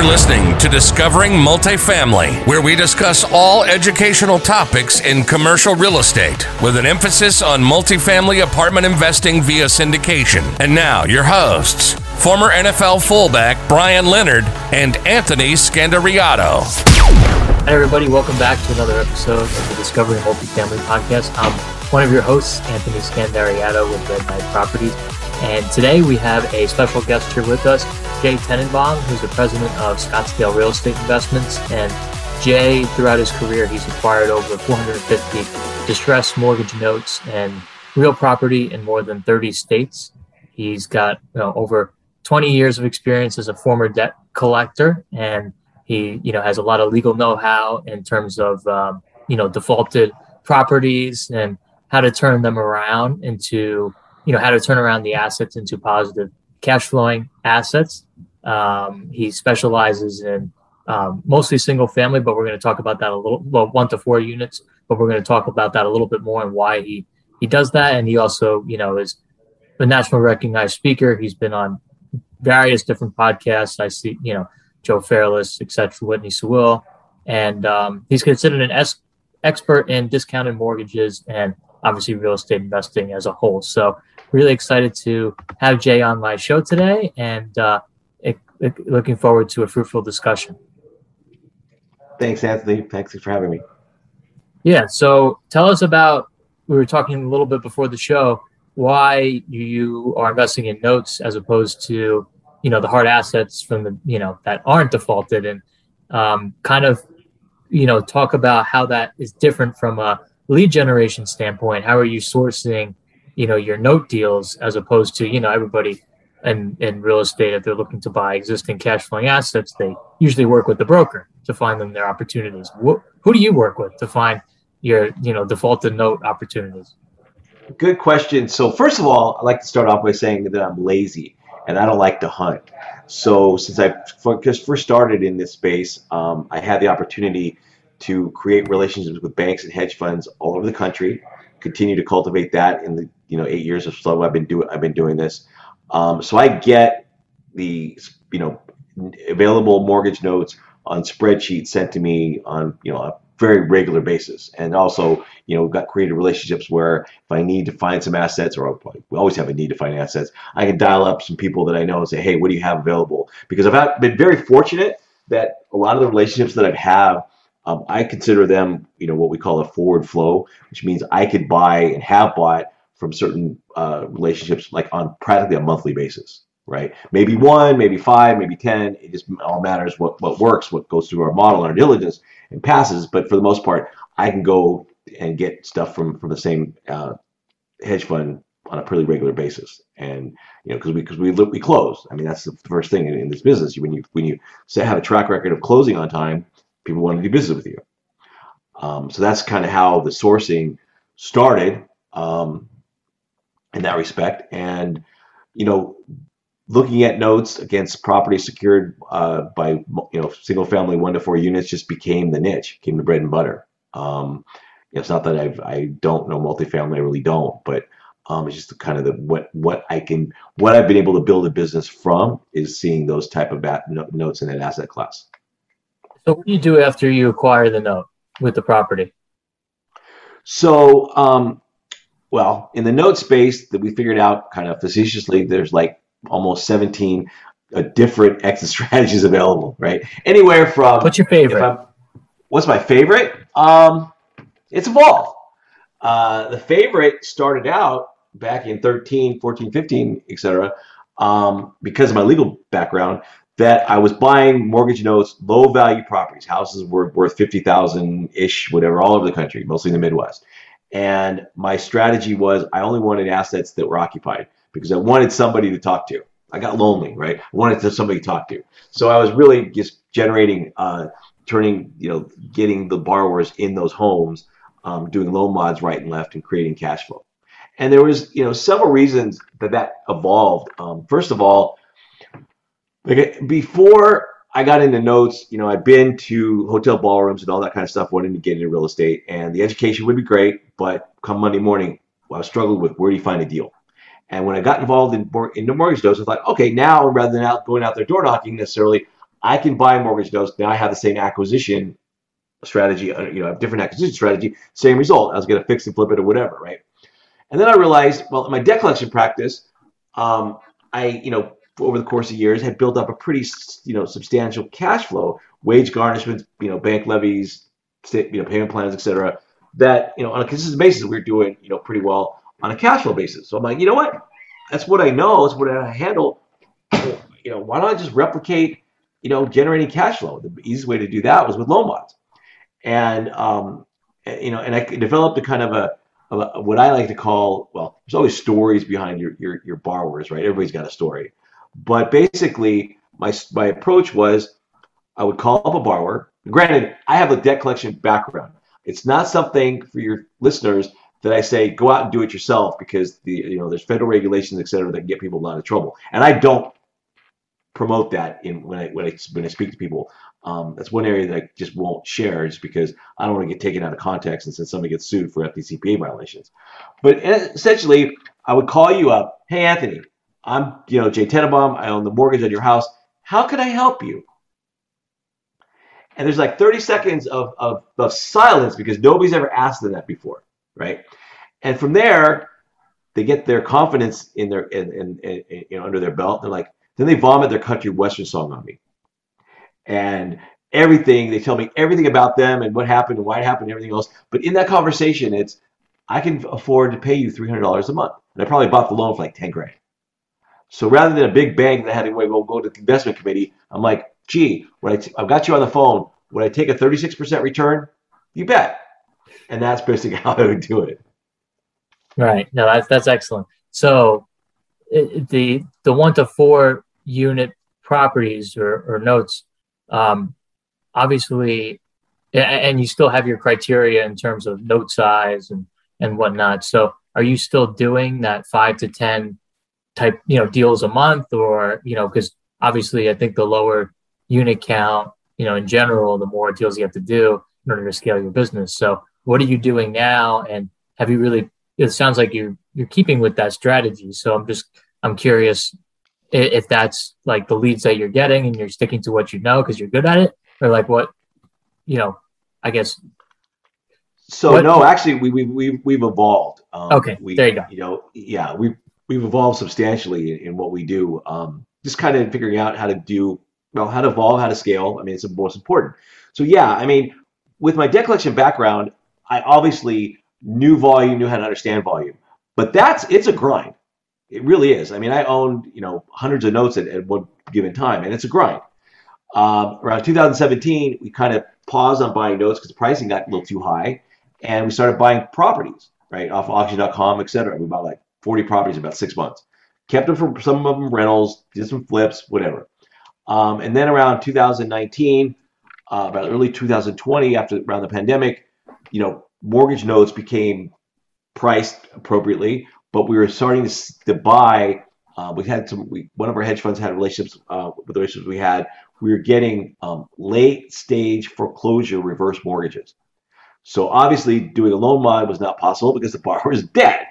You're listening to Discovering Multifamily, where we discuss all educational topics in commercial real estate with an emphasis on multifamily apartment investing via syndication. And now, your hosts, former NFL fullback Brian Leonard and Anthony Scandariato. Hi, everybody. Welcome back to another episode of the Discovering Multifamily podcast. I'm one of your hosts, Anthony Scandariato with Red Knight Properties. And today we have a special guest here with us, Jay Tenenbaum, who's the president of Scottsdale Real Estate Investments. And Jay, throughout his career, he's acquired over 450 distressed mortgage notes and real property in more than 30 states. He's got you know, over 20 years of experience as a former debt collector, and he you know has a lot of legal know-how in terms of um, you know defaulted properties and how to turn them around into you know how to turn around the assets into positive cash flowing assets. Um, he specializes in um, mostly single family, but we're going to talk about that a little. Well, one to four units, but we're going to talk about that a little bit more and why he he does that. And he also, you know, is a national recognized speaker. He's been on various different podcasts. I see, you know, Joe Fairless, etc., Whitney Sewell, and um, he's considered an expert in discounted mortgages and obviously real estate investing as a whole. So really excited to have Jay on my show today and uh, it, it, looking forward to a fruitful discussion. Thanks, Anthony. Thanks for having me. Yeah. So tell us about, we were talking a little bit before the show, why you are investing in notes as opposed to, you know, the hard assets from the, you know, that aren't defaulted and um, kind of, you know, talk about how that is different from a lead generation standpoint. How are you sourcing you know your note deals as opposed to you know everybody in, in real estate if they're looking to buy existing cash flowing assets they usually work with the broker to find them their opportunities. Who, who do you work with to find your you know defaulted note opportunities? Good question. So first of all i'd like to start off by saying that i'm lazy and i don't like to hunt. So since i just first started in this space um, i had the opportunity to create relationships with banks and hedge funds all over the country continue to cultivate that in the you know eight years or so I've been doing I've been doing this. Um, so I get the you know available mortgage notes on spreadsheets sent to me on you know a very regular basis, and also you know we've got created relationships where if I need to find some assets, or we always have a need to find assets, I can dial up some people that I know and say, hey, what do you have available? Because I've been very fortunate that a lot of the relationships that I have um, I consider them, you know, what we call a forward flow, which means I could buy and have bought from certain uh, relationships like on practically a monthly basis, right? Maybe one, maybe five, maybe 10. It just all matters what, what works, what goes through our model, and our diligence, and passes. But for the most part, I can go and get stuff from, from the same uh, hedge fund on a pretty regular basis. And, you know, because we, because we, we close. I mean, that's the first thing in, in this business. When you, when you have a track record of closing on time, people want to do business with you. Um, so that's kind of how the sourcing started. Um, in that respect. And, you know, looking at notes against property secured uh, by, you know, single family one to four units just became the niche, became the bread and butter. Um, it's not that I've, I don't know multifamily, I really don't, but um, it's just kind of the what what I can what I've been able to build a business from is seeing those type of bat, notes in that asset class. So what do you do after you acquire the note with the property? So um, well, in the note space that we figured out kind of facetiously, there's like almost 17 uh, different exit strategies available, right? Anywhere from what's your favorite? What's my favorite? Um, it's evolved. Uh, the favorite started out back in 13, 14, 15, etc. Um, because of my legal background, that I was buying mortgage notes, low value properties, houses were worth 50,000 ish, whatever, all over the country, mostly in the Midwest. And my strategy was I only wanted assets that were occupied because I wanted somebody to talk to. I got lonely, right? I wanted to somebody to talk to. So I was really just generating, uh, turning, you know, getting the borrowers in those homes, um, doing loan mods right and left and creating cash flow. And there was, you know, several reasons that that evolved. Um, first of all, like before I got into notes. You know, I'd been to hotel ballrooms and all that kind of stuff, wanting to get into real estate, and the education would be great. But come Monday morning, I was struggling with where do you find a deal. And when I got involved in in the mortgage notes, I thought, okay, now rather than out going out there door knocking necessarily, I can buy mortgage notes. Now I have the same acquisition strategy, uh, you know, different acquisition strategy, same result. I was going to fix and flip it or whatever, right? And then I realized, well, in my debt collection practice, um, I, you know, over the course of years had built up a pretty, you know, substantial cash flow, wage garnishments, you know, bank levies, state, you know, payment plans, etc. That you know, on a consistent basis, we are doing, you know, pretty well on a cash flow basis. So I'm like, you know what? That's what I know. That's what I handle. You know, why don't I just replicate, you know, generating cash flow? The easiest way to do that was with loan mods and um, you know, and I developed a kind of a, a, what I like to call well, there's always stories behind your your your borrowers, right? Everybody's got a story, but basically, my my approach was I would call up a borrower. Granted, I have a debt collection background. It's not something for your listeners that I say go out and do it yourself because the you know there's federal regulations, et cetera, that get people a lot of trouble. And I don't promote that in when I when I when I speak to people. Um, that's one area that I just won't share, just because I don't want to get taken out of context and then somebody gets sued for FDCPA violations. But essentially, I would call you up. Hey, Anthony, I'm you know Jay Tenenbaum. I own the mortgage on your house. How can I help you? And there's like 30 seconds of, of, of silence because nobody's ever asked them that before, right? And from there, they get their confidence in their in, in, in, in you know under their belt. They're like, then they vomit their country western song on me and everything. They tell me everything about them and what happened and why it happened and everything else. But in that conversation, it's I can afford to pay you three hundred dollars a month, and I probably bought the loan for like ten grand. So rather than a big bank that had to go go to the investment committee, I'm like, gee, when I t- I've got you on the phone, would I take a 36% return? You bet. And that's basically how I would do it. Right. No, that's that's excellent. So it, the the one to four unit properties or, or notes um, obviously, and you still have your criteria in terms of note size and and whatnot. So, are you still doing that five to ten type you know deals a month, or you know because obviously I think the lower unit count, you know, in general, the more deals you have to do in order to scale your business. So, what are you doing now, and have you really? It sounds like you're you're keeping with that strategy. So, I'm just I'm curious if that's like the leads that you're getting and you're sticking to what you know because you're good at it or like what you know i guess so what, no actually we, we, we, we've evolved um, okay we, there you go you know yeah we, we've evolved substantially in, in what we do um, just kind of figuring out how to do well how to evolve how to scale i mean it's the most important so yeah i mean with my debt collection background i obviously knew volume knew how to understand volume but that's it's a grind it really is. I mean, I owned you know hundreds of notes at, at one given time, and it's a grind. Um, around 2017, we kind of paused on buying notes because the pricing got a little too high, and we started buying properties right off auction.com, et cetera. We bought like 40 properties in about six months. Kept them for some of them rentals, did some flips, whatever. Um, and then around 2019, uh, about early 2020, after around the pandemic, you know, mortgage notes became priced appropriately but we were starting to, to buy. Uh, we had some. We, one of our hedge funds had relationships uh, with the relationships we had. We were getting um, late stage foreclosure reverse mortgages. So obviously, doing a loan mod was not possible because the borrower is dead.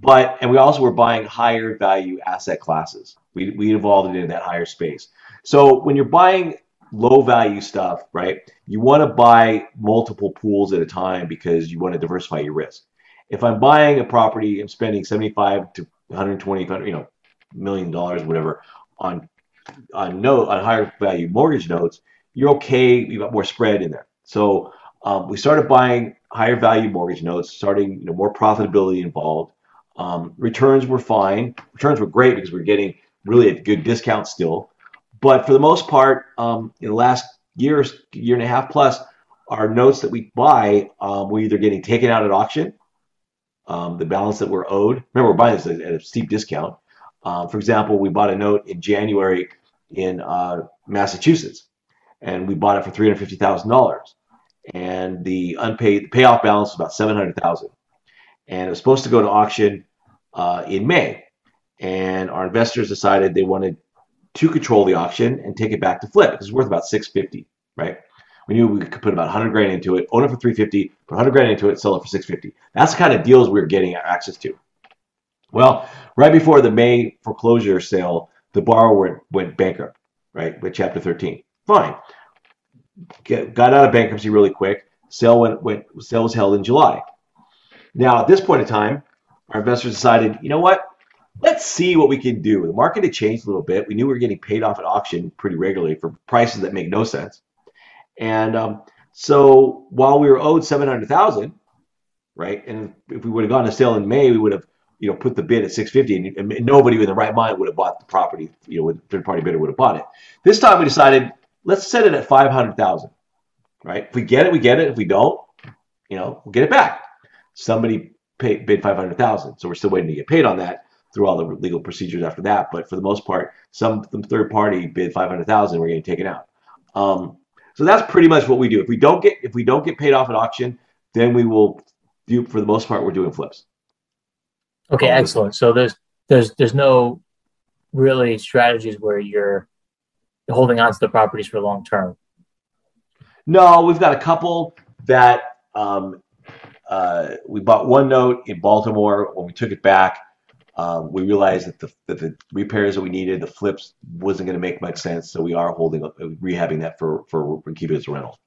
But and we also were buying higher value asset classes. We we evolved into that higher space. So when you're buying low value stuff, right? You want to buy multiple pools at a time because you want to diversify your risk if I'm buying a property, I'm spending 75 to 120, you know, million dollars, whatever, on on note on higher value mortgage notes, you're okay. You've got more spread in there. So um, we started buying higher value mortgage notes, starting you know more profitability involved. Um, returns were fine. Returns were great because we are getting really a good discount still. But for the most part, um, in the last year, year and a half plus, our notes that we buy, um, we're either getting taken out at auction um, the balance that we're owed. Remember, we're buying this at a steep discount. Uh, for example, we bought a note in January in uh, Massachusetts, and we bought it for three hundred fifty thousand dollars, and the unpaid the payoff balance was about seven hundred thousand, and it was supposed to go to auction uh, in May, and our investors decided they wanted to control the auction and take it back to flip. Because it's worth about six fifty, right? We knew we could put about 100 grand into it, own it for 350, put 100 grand into it, sell it for 650. That's the kind of deals we were getting access to. Well, right before the May foreclosure sale, the borrower went, went bankrupt, right, with Chapter 13. Fine. Get, got out of bankruptcy really quick. Sale went, went sale was held in July. Now at this point in time, our investors decided, you know what? Let's see what we can do. The market had changed a little bit. We knew we were getting paid off at auction pretty regularly for prices that make no sense. And um, so while we were owed seven hundred thousand, right, and if we would have gone to sale in May, we would have you know put the bid at six fifty, and, and nobody with the right mind would have bought the property. You know, with third party bidder would have bought it. This time we decided let's set it at five hundred thousand. Right, if we get it, we get it. If we don't, you know, we'll get it back. Somebody pay, bid five hundred thousand, so we're still waiting to get paid on that through all the legal procedures after that. But for the most part, some, some third party bid five hundred thousand, we're getting taken out. Um, so that's pretty much what we do. If we don't get if we don't get paid off at auction, then we will do for the most part we're doing flips. Okay, excellent. So there's there's there's no really strategies where you're holding on to the properties for long term. No, we've got a couple that um, uh, we bought one note in Baltimore. When we took it back, um, we realized that the, that the repairs that we needed, the flips wasn't going to make much sense. So we are holding, rehabbing that for, for, keeping it as a rental.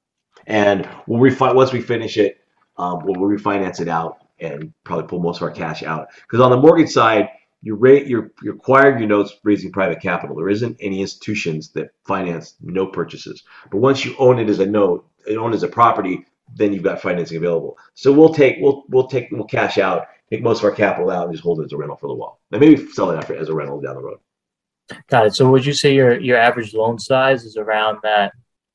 And we'll refi- once we finish it, um, we'll refinance it out and probably pull most of our cash out. Because on the mortgage side, you rate you're, you're acquiring your notes raising private capital. There isn't any institutions that finance no purchases. But once you own it as a note, own it as a property, then you've got financing available. So we'll take we'll we'll take we'll cash out, take most of our capital out, and just hold it as a rental for the while. And maybe sell it after as a rental down the road. Got it. So would you say your your average loan size is around that?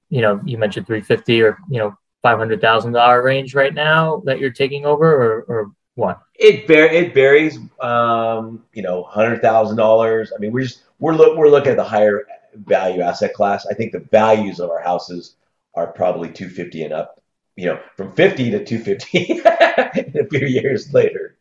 You know, you mentioned three fifty or you know five hundred thousand dollar range right now that you're taking over, or or what? It var- it varies. Um, you know, hundred thousand dollars. I mean, we're just we're look we're looking at the higher value asset class. I think the values of our houses are probably two fifty and up you know, from 50 to 250 a few years later.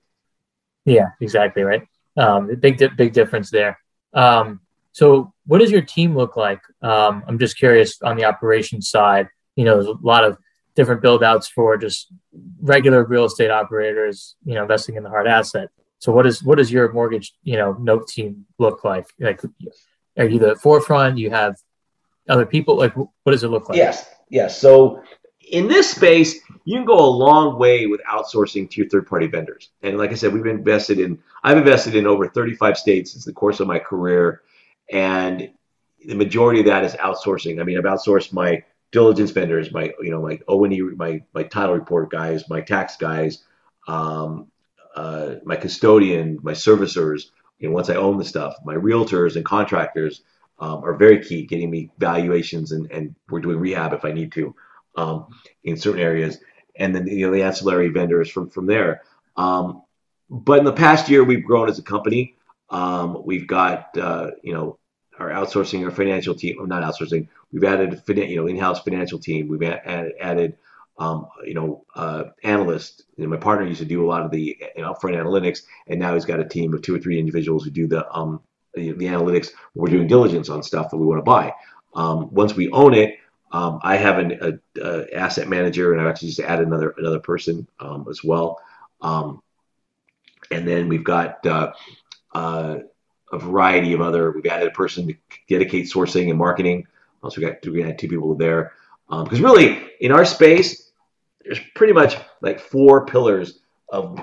Yeah, exactly right. Um, big, big difference there. Um, so, what does your team look like? Um, I'm just curious on the operations side. You know, there's a lot of different build outs for just regular real estate operators. You know, investing in the hard asset. So, what is what does your mortgage you know note team look like? Like, are you the forefront? You have other people. Like, what does it look like? Yes, yes. So in this space, you can go a long way with outsourcing to your third party vendors. And like I said, we've invested in, I've invested in over 35 states since the course of my career. And the majority of that is outsourcing. I mean, I've outsourced my diligence vendors, my, you know, my O&E, my, my title report guys, my tax guys, um, uh, my custodian, my servicers, you know, once I own the stuff, my realtors and contractors um, are very key getting me valuations and, and we're doing rehab if I need to um, in certain areas, and then you know the ancillary vendors from from there. Um, but in the past year, we've grown as a company. Um, we've got uh, you know our outsourcing, our financial team. Not outsourcing. We've added you know in-house financial team. We've added, added um, you know uh, analysts. You know, my partner used to do a lot of the you know, upfront analytics, and now he's got a team of two or three individuals who do the um, the analytics. We're doing diligence on stuff that we want to buy. Um, once we own it, um, I have an a, a asset manager, and I've actually just added another another person um, as well. Um, and then we've got uh, uh, a variety of other. We've added a person to dedicate sourcing and marketing. Also, we got we had two people there because um, really in our space, there's pretty much like four pillars of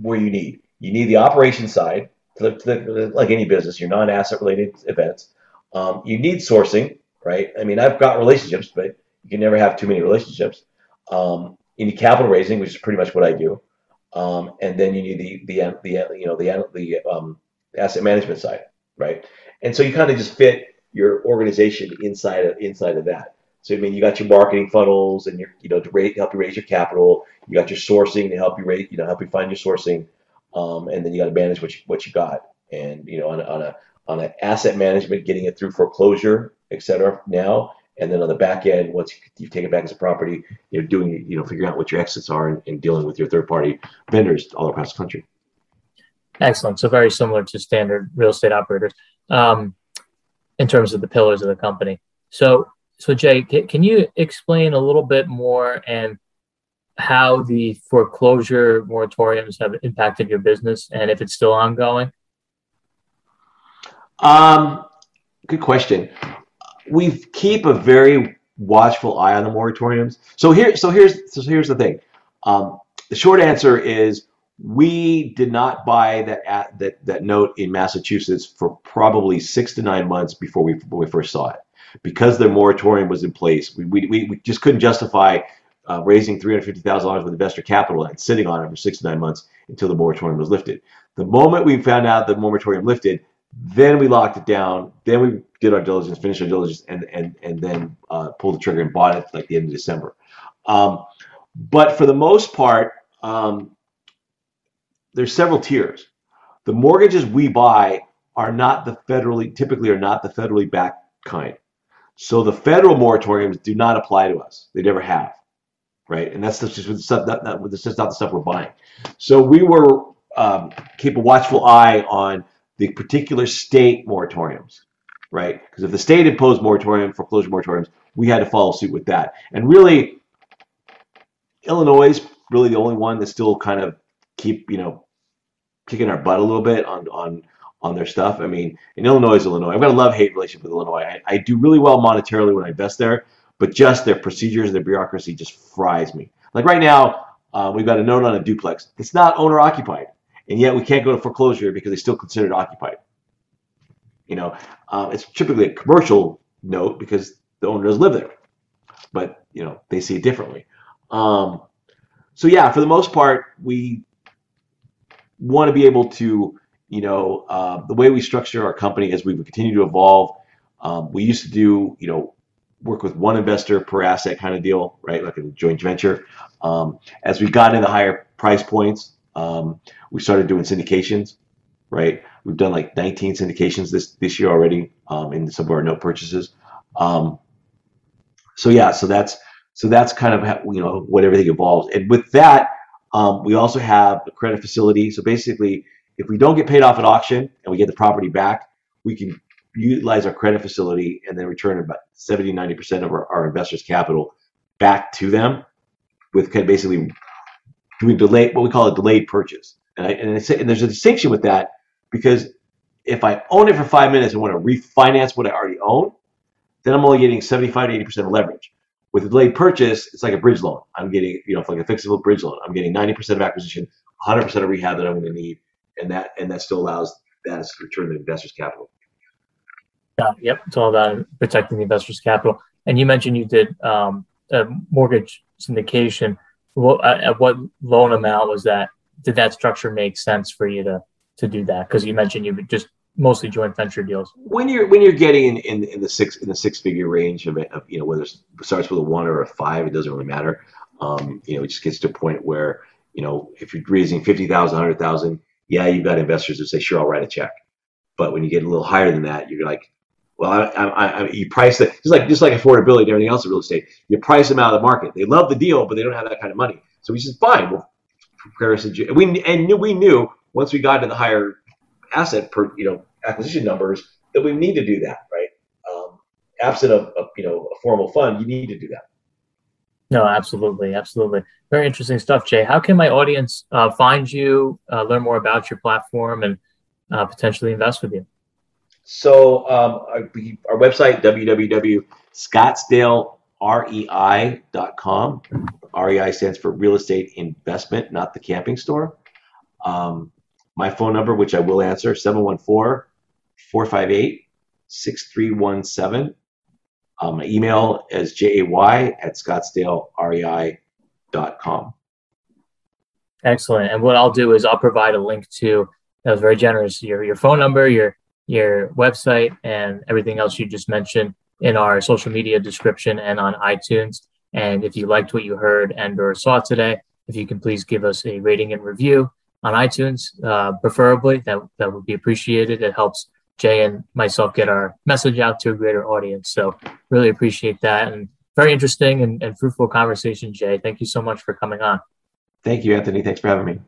where you need. You need the operation side, like any business, your non-asset related events. Um, you need sourcing, right? I mean, I've got relationships, but you can never have too many relationships. Um, you need capital raising, which is pretty much what I do, um, and then you need the the the you know the the um, asset management side, right? And so you kind of just fit your organization inside of inside of that. So I mean, you got your marketing funnels and your you know to rate, help you raise your capital. You got your sourcing to help you rate you know help you find your sourcing, um, and then you got to manage what you what you got. And you know on on a on an asset management, getting it through foreclosure, et cetera, now. And then on the back end, once you've taken back as a property, you're doing, you know, figuring out what your exits are and, and dealing with your third party vendors all across the country. Excellent. So very similar to standard real estate operators um, in terms of the pillars of the company. So, so Jay, can you explain a little bit more and how the foreclosure moratoriums have impacted your business and if it's still ongoing? Um, good question. We keep a very watchful eye on the moratoriums. So here, so here's, so here's the thing. Um, the short answer is we did not buy that that that note in Massachusetts for probably six to nine months before we we first saw it, because the moratorium was in place. We we, we just couldn't justify uh, raising three hundred fifty thousand dollars with investor capital and sitting on it for six to nine months until the moratorium was lifted. The moment we found out the moratorium lifted, then we locked it down. Then we did our diligence, finished our diligence, and and and then uh, pulled the trigger and bought it like the end of December. Um, but for the most part, um, there's several tiers. The mortgages we buy are not the federally typically are not the federally backed kind. So the federal moratoriums do not apply to us. They never have, right? And that's just the stuff that, that not the stuff we're buying. So we were um, keep a watchful eye on the particular state moratoriums, right? Because if the state imposed moratorium, foreclosure moratoriums, we had to follow suit with that. And really, Illinois is really the only one that still kind of keep you know kicking our butt a little bit on on on their stuff. I mean, in Illinois is Illinois. I've got a love hate relationship with Illinois. I, I do really well monetarily when I invest there, but just their procedures, their bureaucracy just fries me. Like right now, uh, we've got a note on a duplex. It's not owner occupied, and yet we can't go to foreclosure because they still consider it occupied. You know, um, it's typically a commercial note because the owner does live there, but you know they see it differently. Um, so yeah, for the most part, we want to be able to, you know, uh, the way we structure our company as we continue to evolve. Um, we used to do, you know, work with one investor per asset kind of deal, right? Like a joint venture. Um, as we got into higher price points, um, we started doing syndications, right? We've done like 19 syndications this this year already um, in some of our note purchases. Um, so yeah, so that's so that's kind of how, you know what everything evolves. And with that, um, we also have a credit facility. So basically, if we don't get paid off at auction and we get the property back, we can utilize our credit facility and then return about 70, 90% of our, our investors' capital back to them with basically doing delay, what we call a delayed purchase. And, I, and, and there's a distinction with that because if I own it for five minutes and want to refinance what I already own, then I'm only getting 75 to 80% leverage. With a delayed purchase, it's like a bridge loan. I'm getting, you know, like a fixable bridge loan. I'm getting 90% of acquisition, 100% of rehab that I'm going to need, and that and that still allows that to return the investor's capital. Yeah, yep. It's all about protecting the investor's capital. And you mentioned you did um, a mortgage syndication. What, at what loan amount was that? Did that structure make sense for you to to do that? Because you mentioned you just mostly joint venture deals. When you're when you're getting in, in, in the six in the six figure range of, of you know whether it starts with a one or a five, it doesn't really matter. Um, you know, it just gets to a point where you know if you're raising fifty thousand, hundred thousand, yeah, you've got investors who say, sure, I'll write a check. But when you get a little higher than that, you're like, well, I, I, I, you price it just like just like affordability and everything else in real estate. You price them out of the market. They love the deal, but they don't have that kind of money. So we said, fine, we'll prepare us. We and knew we knew once we got to the higher asset per you know acquisition numbers that we need to do that, right? Um, absent of, of, you know a formal fund, you need to do that. No, absolutely, absolutely. Very interesting stuff, Jay. How can my audience uh, find you, uh, learn more about your platform, and uh, potentially invest with you? So um, our, our website www.scottsdalerei.com. REI stands for Real Estate Investment, not the camping store. Um, my phone number, which I will answer, 714 458 6317. Um, my email is jay at scottsdalerei.com. Excellent. And what I'll do is I'll provide a link to that was very generous your your phone number, your your website, and everything else you just mentioned in our social media description and on iTunes. And if you liked what you heard and or saw today, if you can please give us a rating and review on iTunes, uh, preferably. That that would be appreciated. It helps Jay and myself get our message out to a greater audience. So really appreciate that and very interesting and, and fruitful conversation, Jay. Thank you so much for coming on. Thank you, Anthony. Thanks for having me.